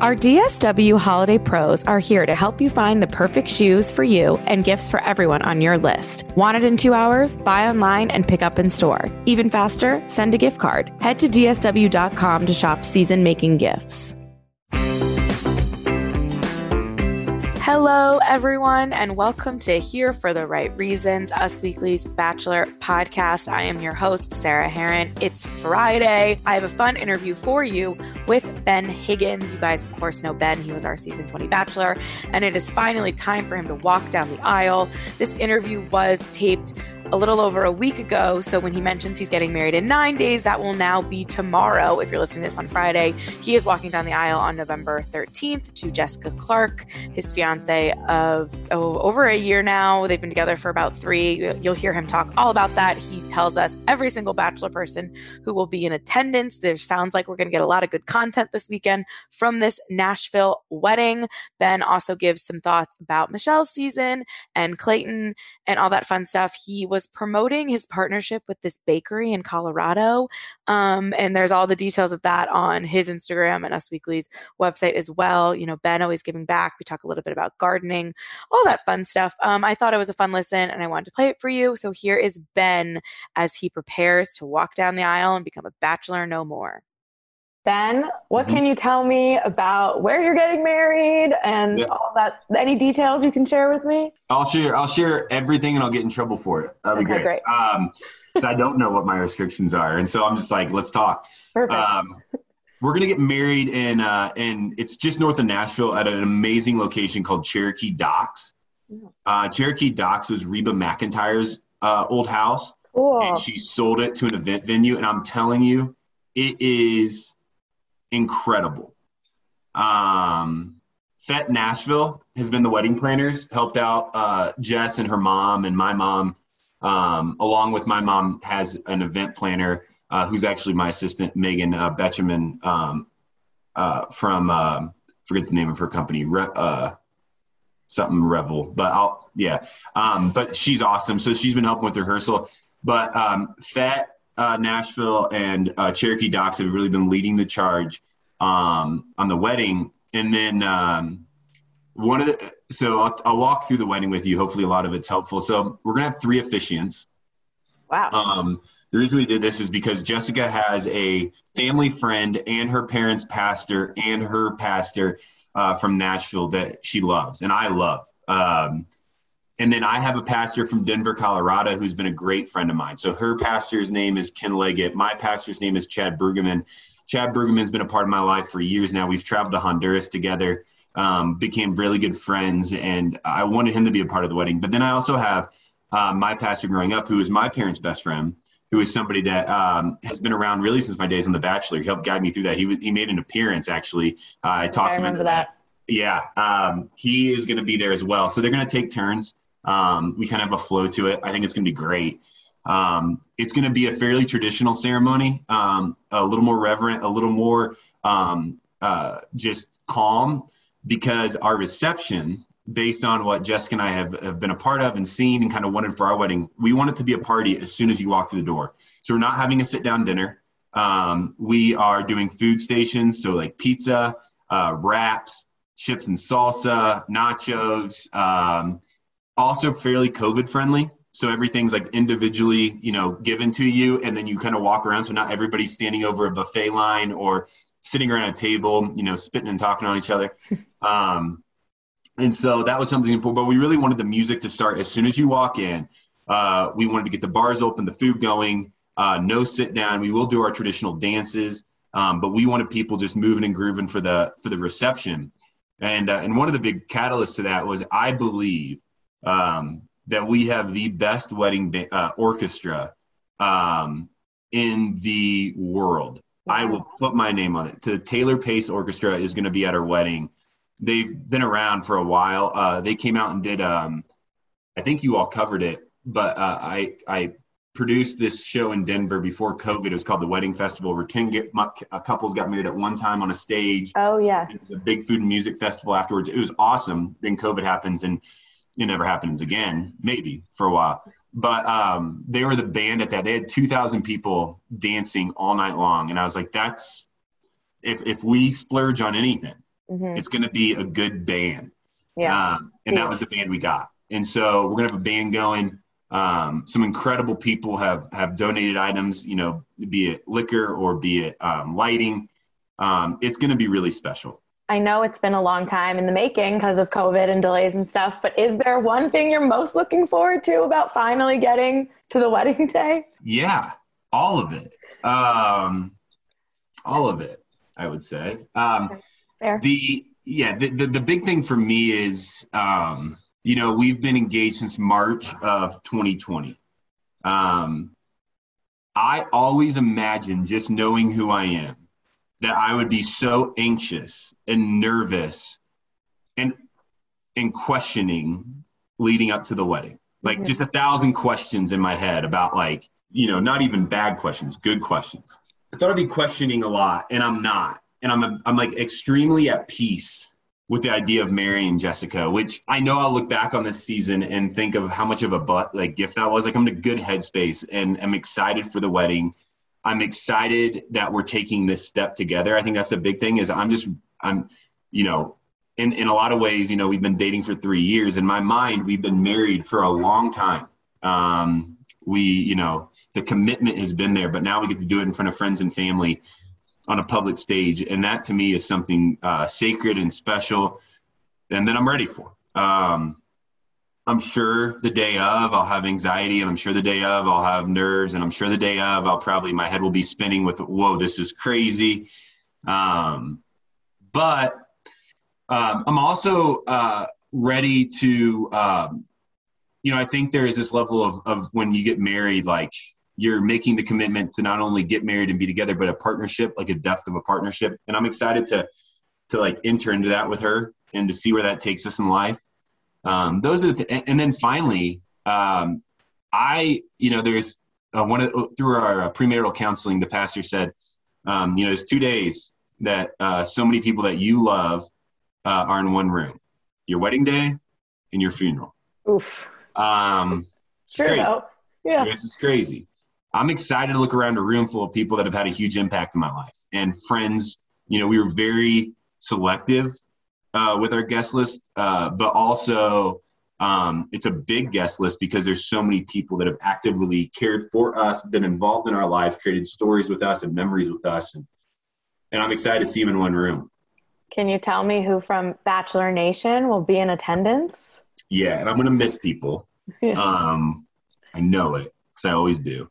Our DSW Holiday Pros are here to help you find the perfect shoes for you and gifts for everyone on your list. Want it in two hours? Buy online and pick up in store. Even faster, send a gift card. Head to DSW.com to shop season making gifts. Hello, everyone, and welcome to Here for the Right Reasons, Us Weekly's Bachelor podcast. I am your host, Sarah Hearon. It's Friday. I have a fun interview for you with Ben Higgins. You guys, of course, know Ben. He was our season 20 Bachelor, and it is finally time for him to walk down the aisle. This interview was taped a little over a week ago. So when he mentions he's getting married in nine days, that will now be tomorrow. If you're listening to this on Friday, he is walking down the aisle on November 13th to Jessica Clarke, his fiance of oh, over a year now. They've been together for about three. You'll hear him talk all about that. He tells us every single bachelor person who will be in attendance. There sounds like we're going to get a lot of good content this weekend from this Nashville wedding. Ben also gives some thoughts about Michelle's season and Clayton and all that fun stuff. He was was promoting his partnership with this bakery in Colorado. Um, and there's all the details of that on his Instagram and Us Weekly's website as well. You know, Ben always giving back. We talk a little bit about gardening, all that fun stuff. Um, I thought it was a fun listen and I wanted to play it for you. So here is Ben as he prepares to walk down the aisle and become a bachelor no more. Ben, what mm-hmm. can you tell me about where you're getting married and yeah. all that? Any details you can share with me? I'll share. I'll share everything, and I'll get in trouble for it. That'd be okay, great. great. Um, because I don't know what my restrictions are, and so I'm just like, let's talk. Perfect. Um, we're gonna get married in, uh, and it's just north of Nashville at an amazing location called Cherokee Docks. Uh, Cherokee Docks was Reba McEntire's uh, old house, cool. and she sold it to an event venue. And I'm telling you, it is incredible. Um, Fete Nashville has been the wedding planners, helped out uh, Jess and her mom and my mom, um, along with my mom has an event planner uh, who's actually my assistant, Megan uh, um, uh, from uh, forget the name of her company, Re- uh, something Revel, but I'll yeah, um, but she's awesome. So she's been helping with rehearsal. But um, Fete uh, Nashville and uh, Cherokee Docks have really been leading the charge um, on the wedding. And then um, one of the, so I'll, I'll, walk through the wedding with you. Hopefully, a lot of it's helpful. So we're gonna have three officiants. Wow. Um, the reason we did this is because Jessica has a family friend and her parents' pastor and her pastor uh, from Nashville that she loves and I love. Um, and then I have a pastor from Denver, Colorado, who's been a great friend of mine. So her pastor's name is Ken Leggett. My pastor's name is Chad Brueggemann. Chad Brueggemann's been a part of my life for years now. We've traveled to Honduras together, um, became really good friends, and I wanted him to be a part of the wedding. But then I also have uh, my pastor growing up, who is my parents' best friend, who is somebody that um, has been around really since my days on The Bachelor. He helped guide me through that. He was, he made an appearance actually. Uh, I talked I him into that. that. Yeah, um, he is going to be there as well. So they're going to take turns. Um, we kind of have a flow to it. I think it's going to be great. Um, it's going to be a fairly traditional ceremony, um, a little more reverent, a little more um, uh, just calm, because our reception, based on what Jessica and I have, have been a part of and seen and kind of wanted for our wedding, we want it to be a party as soon as you walk through the door. So we're not having a sit down dinner. Um, we are doing food stations, so like pizza, uh, wraps, chips and salsa, nachos. Also fairly COVID friendly. So everything's like individually, you know, given to you, and then you kind of walk around. So not everybody's standing over a buffet line or sitting around a table, you know, spitting and talking on each other. Um, and so that was something important. But we really wanted the music to start as soon as you walk in. Uh, we wanted to get the bars open, the food going, uh, no sit down. We will do our traditional dances, um, but we wanted people just moving and grooving for the for the reception. And uh, and one of the big catalysts to that was I believe um, that we have the best wedding ba- uh, orchestra um, in the world. I will put my name on it. The Taylor Pace Orchestra is going to be at our wedding. They've been around for a while. Uh, they came out and did. Um, I think you all covered it, but uh, I I produced this show in Denver before COVID. It was called the Wedding Festival, where ten get, couples got married at one time on a stage. Oh yes, it was a big food and music festival afterwards. It was awesome. Then COVID happens, and it never happens again. Maybe for a while but um, they were the band at that. They had 2,000 people dancing all night long, and I was like, "That's if if we splurge on anything, mm-hmm. it's going to be a good band." Yeah, um, and yeah. that was the band we got. And so we're gonna have a band going. Um, some incredible people have have donated items, you know, be it liquor or be it um, lighting. Um, it's going to be really special. I know it's been a long time in the making because of COVID and delays and stuff, but is there one thing you're most looking forward to about finally getting to the wedding day? Yeah, all of it. Um, all of it, I would say. Um, Fair. The yeah, the, the, the big thing for me is, um, you know, we've been engaged since March of 2020. Um, I always imagine just knowing who I am that I would be so anxious and nervous and and questioning leading up to the wedding. Like mm-hmm. just a thousand questions in my head about like, you know, not even bad questions, good questions. I thought I'd be questioning a lot and I'm not. And I'm a, I'm like extremely at peace with the idea of marrying Jessica, which I know I'll look back on this season and think of how much of a butt like gift that was. Like I'm in a good headspace and I'm excited for the wedding I'm excited that we're taking this step together. I think that's the big thing is I'm just I'm you know in in a lot of ways you know we've been dating for three years. In my mind, we've been married for a long time. Um, we you know the commitment has been there, but now we get to do it in front of friends and family on a public stage, and that to me is something uh, sacred and special, and that I'm ready for. Um, I'm sure the day of I'll have anxiety, and I'm sure the day of I'll have nerves, and I'm sure the day of I'll probably my head will be spinning with whoa, this is crazy. Um, but um, I'm also uh, ready to, um, you know, I think there is this level of of when you get married, like you're making the commitment to not only get married and be together, but a partnership, like a depth of a partnership. And I'm excited to to like enter into that with her and to see where that takes us in life. Um, those are the th- and then finally, um, I you know there's uh, one of, through our uh, premarital counseling, the pastor said, um, you know, there's two days that uh, so many people that you love uh, are in one room: your wedding day and your funeral. Oof. Um, sure. Crazy. Though. Yeah. It's just crazy. I'm excited to look around a room full of people that have had a huge impact in my life and friends. You know, we were very selective uh, with our guest list, uh, but also um, it's a big guest list because there's so many people that have actively cared for us, been involved in our lives, created stories with us and memories with us, and and I'm excited to see them in one room. Can you tell me who from Bachelor Nation will be in attendance? Yeah, and I'm gonna miss people. um, I know it because I always do.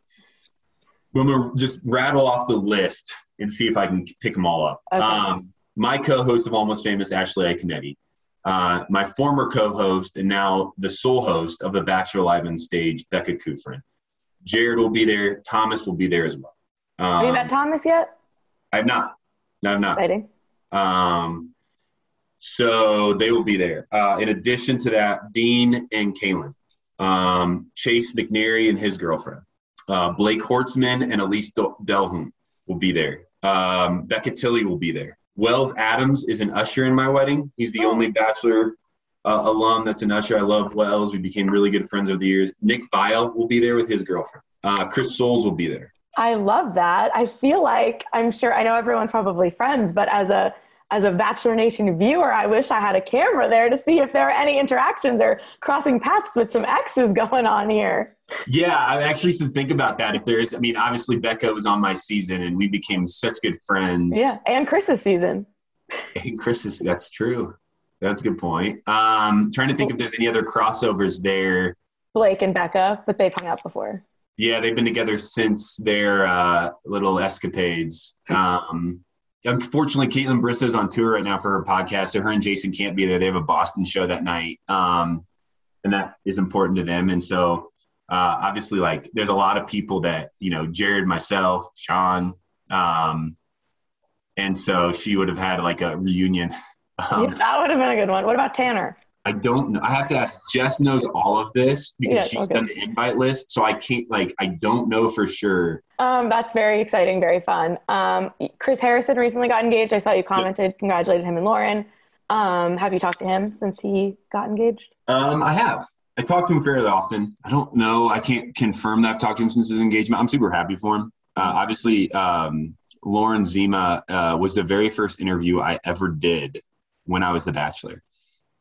But I'm gonna just rattle off the list and see if I can pick them all up. Okay. Um, my co-host of Almost Famous, Ashley Iaconetti, uh, my former co-host and now the sole host of the Bachelor Live on Stage, Becca Kufrin. Jared will be there. Thomas will be there as well. Um, have you met Thomas yet? I have not. No, I'm not. Exciting. Um, so they will be there. Uh, in addition to that, Dean and Caelynn, um, Chase McNary and his girlfriend, uh, Blake Horstmann and Elise Delhomme will be there. Um, Becca Tilley will be there. Wells Adams is an usher in my wedding. He's the oh. only Bachelor uh, alum that's an usher. I love Wells. We became really good friends over the years. Nick Viall will be there with his girlfriend. Uh, Chris Soules will be there. I love that. I feel like I'm sure I know everyone's probably friends, but as a as a Bachelor Nation viewer, I wish I had a camera there to see if there are any interactions or crossing paths with some exes going on here. Yeah, I actually should think about that. If there's, I mean, obviously Becca was on my season and we became such good friends. Yeah, and Chris's season. And Chris's, that's true. That's a good point. Um, trying to think if there's any other crossovers there. Blake and Becca, but they've hung out before. Yeah, they've been together since their uh, little escapades. Um, unfortunately, Kaitlyn Bristowe's on tour right now for her podcast, so her and Jason can't be there. They have a Boston show that night, um, and that is important to them. And so, uh, obviously, like there's a lot of people that you know, Jared, myself, Sean, um, and so she would have had like a reunion. Um, yeah, that would have been a good one. What about Tanner? I don't know. I have to ask. Jess knows all of this because yeah, she's okay. done the invite list. So I can't like I don't know for sure. Um, that's very exciting, very fun. Um, Chris Harrison recently got engaged. I saw you commented, yeah. congratulated him and Lauren. Um, have you talked to him since he got engaged? Um, I have. I talk to him fairly often. I don't know. I can't confirm that I've talked to him since his engagement. I'm super happy for him. Uh, obviously, um, Lauren Zima uh, was the very first interview I ever did when I was The Bachelor.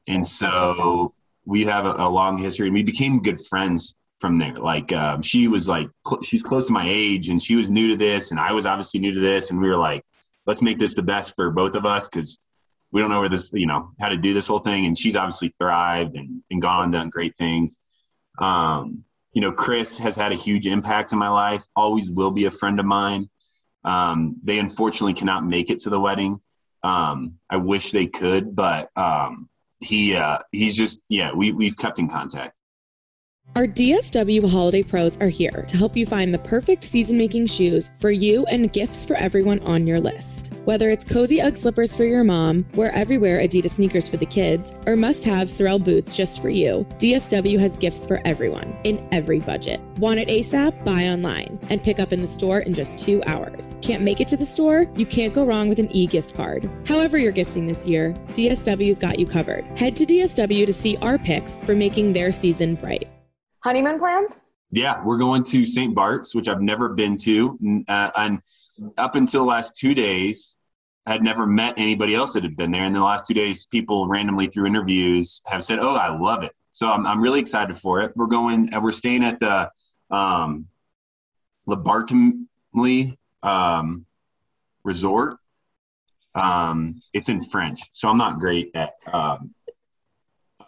And so we have a, a long history and we became good friends from there. Like um, she was like, cl- she's close to my age and she was new to this and I was obviously new to this. And we were like, let's make this the best for both of us because we don't know where this, you know, how to do this whole thing. And she's obviously thrived and, and gone and done great things. Um, you know, Chris has had a huge impact in my life, always will be a friend of mine. Um, they unfortunately cannot make it to the wedding. Um, I wish they could, but um, he uh, he's just yeah we we've kept in contact. Our DSW Holiday Pros are here to help you find the perfect season making shoes for you and gifts for everyone on your list. Whether it's cozy Ugg slippers for your mom, wear everywhere Adidas sneakers for the kids, or must have Sorel boots just for you, DSW has gifts for everyone in every budget. Want it ASAP? Buy online and pick up in the store in just two hours. Can't make it to the store? You can't go wrong with an e gift card. However, you're gifting this year, DSW's got you covered. Head to DSW to see our picks for making their season bright. Honeymoon plans? Yeah, we're going to St. Bart's, which I've never been to. Uh, and up until the last two days, I had never met anybody else that had been there. And in the last two days, people randomly through interviews have said, "Oh, I love it." So I'm I'm really excited for it. We're going. We're staying at the um, Le Barthélemy um, Resort. Um, it's in French, so I'm not great at um,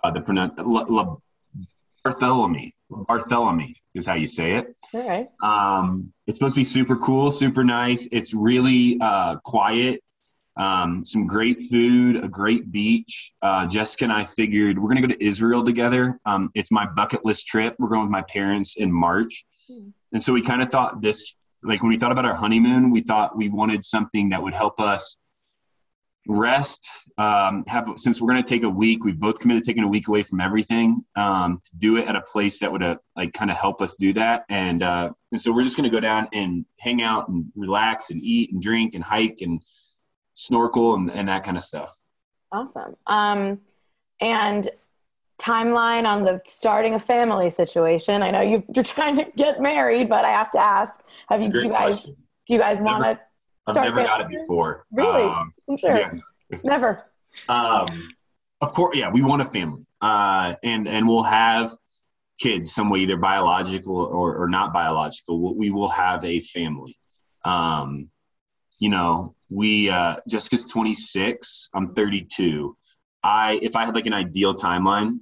uh, the pronoun. Barthélemy. Barthélemy is how you say it. All right. Um, it's supposed to be super cool, super nice. It's really uh, quiet. Um, some great food, a great beach. Uh, Jessica and I figured we're going to go to Israel together. Um, it's my bucket list trip. We're going with my parents in March. Mm. And so we kind of thought this, like when we thought about our honeymoon, we thought we wanted something that would help us rest um, have since we're going to take a week we've both committed taking a week away from everything um, to do it at a place that would uh, like kind of help us do that and uh, and so we're just going to go down and hang out and relax and eat and drink and hike and snorkel and, and that kind of stuff awesome um, and timeline on the starting a family situation i know you, are trying to get married but i have to ask have you, do you guys question. do you guys want to I've never got it before. Really? Um, I'm sure. Yeah. Never. Um, of course, yeah. We want a family, uh, and and we'll have kids some way, either biological or, or not biological. We will have a family. Um, you know, we uh, Jessica's 26. I'm 32. I if I had like an ideal timeline,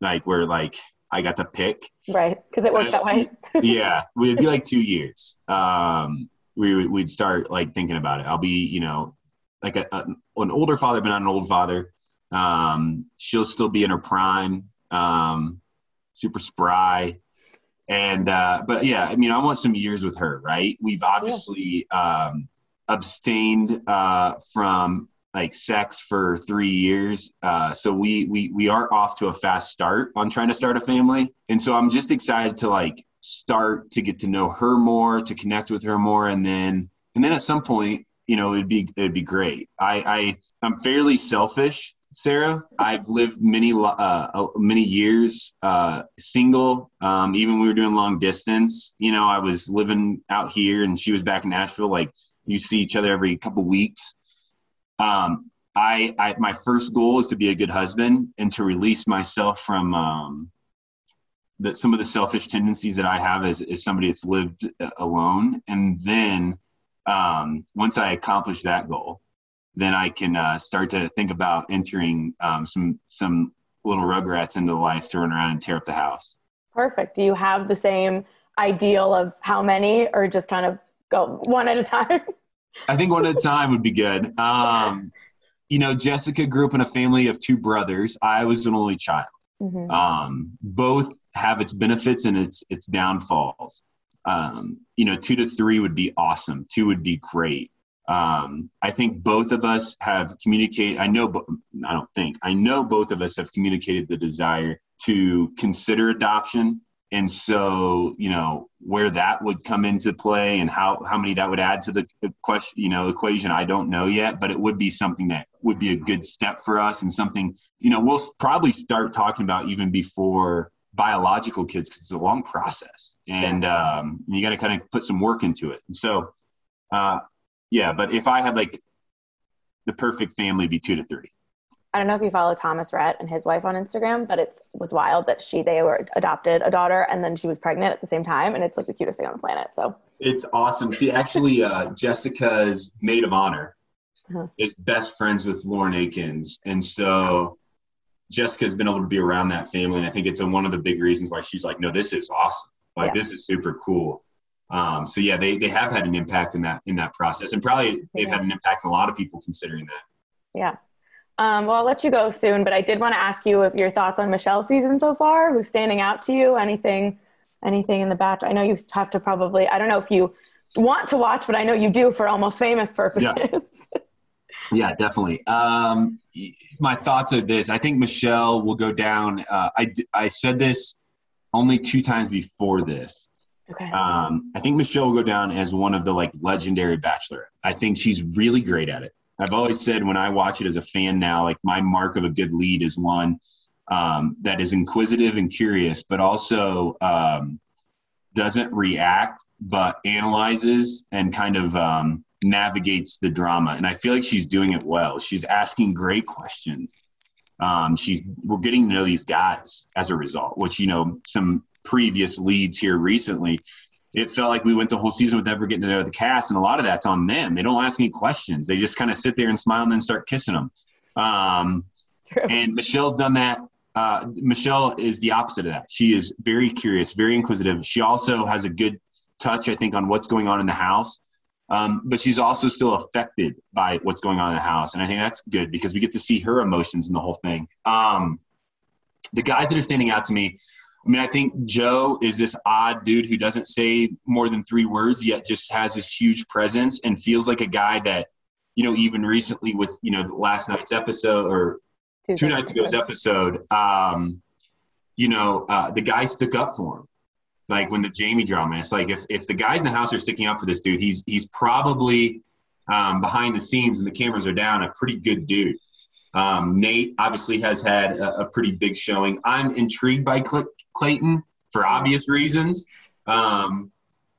like where like I got to pick. Right, because it works that way. yeah, it'd be like two years. Um, we would start like thinking about it. I'll be, you know, like a, a, an older father, but not an old father. Um, she'll still be in her prime, um, super spry. And, uh, but yeah, I mean, I want some years with her, right? We've obviously um, abstained uh, from like sex for three years. Uh, so we, we, we are off to a fast start on trying to start a family. And so I'm just excited to like start to get to know her more, to connect with her more, and then and then at some point, you know, it'd be it'd be great. I, I I'm fairly selfish, Sarah. I've lived many uh, many years uh, single. Um, even we were doing long distance, you know, I was living out here and she was back in Nashville. Like you see each other every couple weeks. Um, I, I my first goal is to be a good husband and to release myself from um, that some of the selfish tendencies that I have as, as somebody that's lived uh, alone. And then um, once I accomplish that goal, then I can uh, start to think about entering um, some some little rugrats into life to run around and tear up the house. Perfect. Do you have the same ideal of how many, or just kind of go one at a time? I think one at a time would be good. Um, you know, Jessica grew up in a family of two brothers. I was an only child. Mm-hmm. Um, both have its benefits and its its downfalls. Um, you know, two to three would be awesome. Two would be great. Um, I think both of us have communicated. I know, but I don't think I know both of us have communicated the desire to consider adoption. And so, you know, where that would come into play and how, how many that would add to the, the question, you know, equation, I don't know yet, but it would be something that would be a good step for us and something, you know, we'll probably start talking about even before biological kids because it's a long process and um, you got to kind of put some work into it. And so, uh, yeah, but if I had like the perfect family, be two to three. I don't know if you follow Thomas Rhett and his wife on Instagram, but it's was wild that she they were adopted a daughter and then she was pregnant at the same time, and it's like the cutest thing on the planet. So it's awesome. See, actually, uh, Jessica's maid of honor uh-huh. is best friends with Lauren Akins, and so Jessica's been able to be around that family, and I think it's a, one of the big reasons why she's like, no, this is awesome. Like yeah. this is super cool. Um, so yeah, they they have had an impact in that in that process, and probably they've had an impact on a lot of people considering that. Yeah. Um, well, I'll let you go soon, but I did want to ask you your thoughts on Michelle's season so far. Who's standing out to you? Anything, anything in the batch? I know you have to probably. I don't know if you want to watch, but I know you do for almost famous purposes. Yeah. Yeah, definitely. Um, my thoughts are this: I think Michelle will go down. Uh, I I said this only two times before this. Okay. Um, I think Michelle will go down as one of the like legendary Bachelor. I think she's really great at it. I've always said when I watch it as a fan now, like my mark of a good lead is one um, that is inquisitive and curious, but also um, doesn't react, but analyzes and kind of um, navigates the drama. And I feel like she's doing it well. She's asking great questions. Um, she's we're getting to know these guys as a result, which you know some previous leads here recently. It felt like we went the whole season with never getting to know the cast, and a lot of that's on them. They don't ask any questions. They just kind of sit there and smile and then start kissing them. Um, and Michelle's done that. Uh, Michelle is the opposite of that. She is very curious, very inquisitive. She also has a good touch, I think, on what's going on in the house. Um, but she's also still affected by what's going on in the house. And I think that's good because we get to see her emotions in the whole thing. Um, the guys that are standing out to me, I mean, I think Joe is this odd dude who doesn't say more than three words, yet just has this huge presence and feels like a guy that, you know, even recently with, you know, last night's episode or two, two nights ago's episode, um, you know, uh, the guy stuck up for him like when the Jamie drama. It's like if if the guys in the house are sticking up for this dude, he's he's probably um, behind the scenes and the cameras are down a pretty good dude. Um, Nate obviously has had a, a, pretty big showing. I'm intrigued by Cl- Clayton for obvious reasons. Um,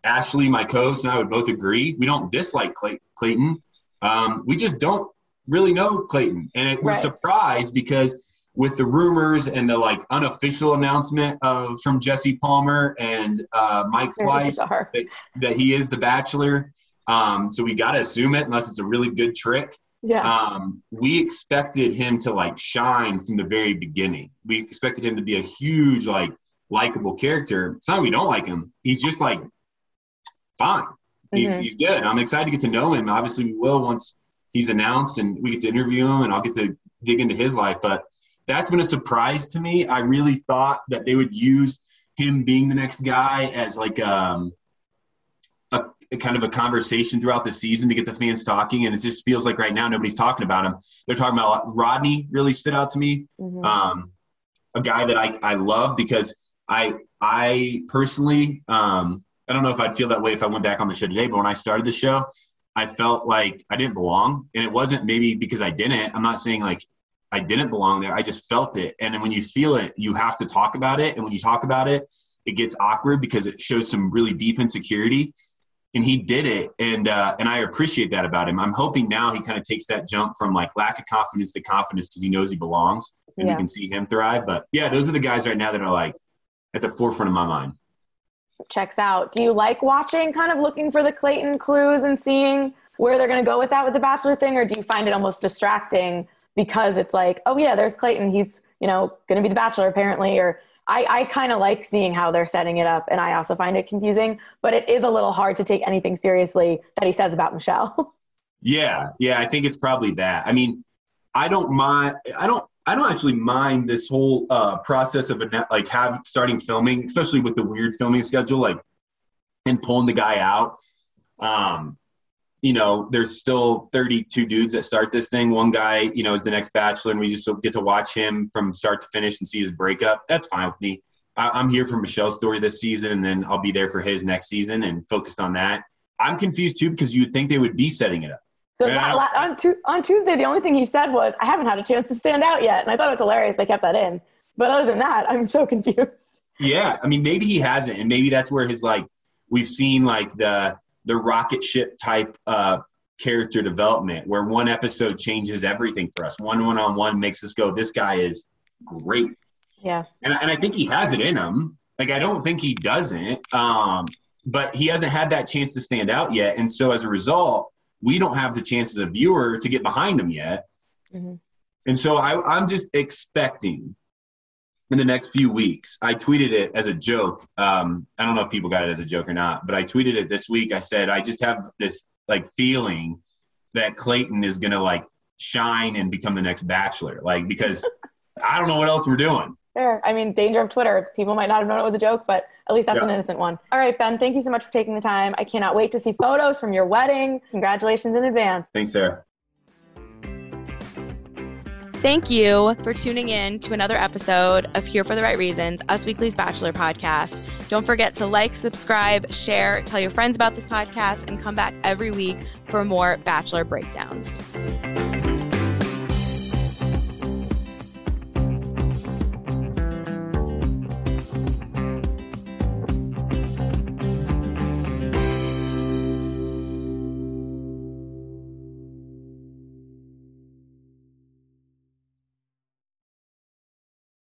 Ashley, my co-host, and I would both agree. We don't dislike Clay- Clayton. Um, we just don't really know Clayton, and it, we're surprised because with the rumors and the like unofficial announcement of from Jesse Palmer and uh, Mike Fleiss that, that, he is the Bachelor. Um, so we got to assume it unless it's a really good trick. Yeah. Um, we expected him to like shine from the very beginning. We expected him to be a huge like likable character. It's not we don't like him. He's just like fine. He's mm-hmm. he's good. I'm excited to get to know him. Obviously, we will once he's announced and we get to interview him, and I'll get to dig into his life. But that's been a surprise to me. I really thought that they would use him being the next guy as like um, a, kind of a conversation throughout the season to get the fans talking. And it just feels like right now nobody's talking about him. They're talking about Rodney. Really stood out to me. Mm-hmm. Um, a guy that I, I love because I I personally um, I don't know if I'd feel that way if I went back on the show today, but when I started the show, I felt like I didn't belong, and it wasn't maybe because I didn't. I'm not saying like I didn't belong there. I just felt it. And when you feel it, you have to talk about it. And when you talk about it, it gets awkward because it shows some really deep insecurity. And he did it, and uh, and I appreciate that about him. I'm hoping now he kind of takes that jump from like lack of confidence to confidence because he knows he belongs, and yeah. we can see him thrive. But yeah, those are the guys right now that are like at the forefront of my mind. Checks out. Do you like watching, kind of looking for the Clayton clues and seeing where they're going to go with that with the Bachelor thing, or do you find it almost distracting because it's like, oh yeah, there's Clayton. He's you know going to be the Bachelor apparently, or I, I kind of like seeing how they're setting it up, and I also find it confusing. But it is a little hard to take anything seriously that he says about Michelle. Yeah, yeah, I think it's probably that. I mean, I don't mind. I don't. I don't actually mind this whole uh, process of like have starting filming, especially with the weird filming schedule, like and pulling the guy out. Um, you know, there's still 32 dudes that start this thing. One guy, you know, is the next bachelor, and we just get to watch him from start to finish and see his breakup. That's fine with me. I, am here for Michelle's story this season, and then I'll be there for his next season and focused on that. I'm confused too because you would think they would be setting it up. on, tu- on Tuesday, the only thing he said was, I haven't had a chance to stand out yet. And I thought it was hilarious they kept that in. But other than that, I'm so confused. Yeah. I mean, maybe he hasn't. And maybe that's where his, like, we've seen, like, the the rocket ship type uh, character development where one episode changes everything for us. One one on one makes us go, this guy is great. Yeah. And, and I think he has it in him. Like, I don't think he doesn't, um, but he hasn't had that chance to stand out yet. And so as a result, we don't have the chance as a viewer to get behind him yet. Mm-hmm. And so I, I'm just expecting in the next few weeks. I tweeted it as a joke. Um, I don't know if people got it as a joke or not, but I tweeted it this week. I said, I just have this like feeling that Clayton is going to like shine and become the next bachelor. Like, because I don't know what else we're doing. Fair. I mean, danger of Twitter. People might not have known it was a joke, but at least that's yeah. an innocent one. All right, Ben, thank you so much for taking the time. I cannot wait to see photos from your wedding. Congratulations in advance. Thanks, Sarah. Thank you for tuning in to another episode of Here for the Right Reasons, Us Weekly's Bachelor podcast. Don't forget to like, subscribe, share, tell your friends about this podcast, and come back every week for more Bachelor breakdowns.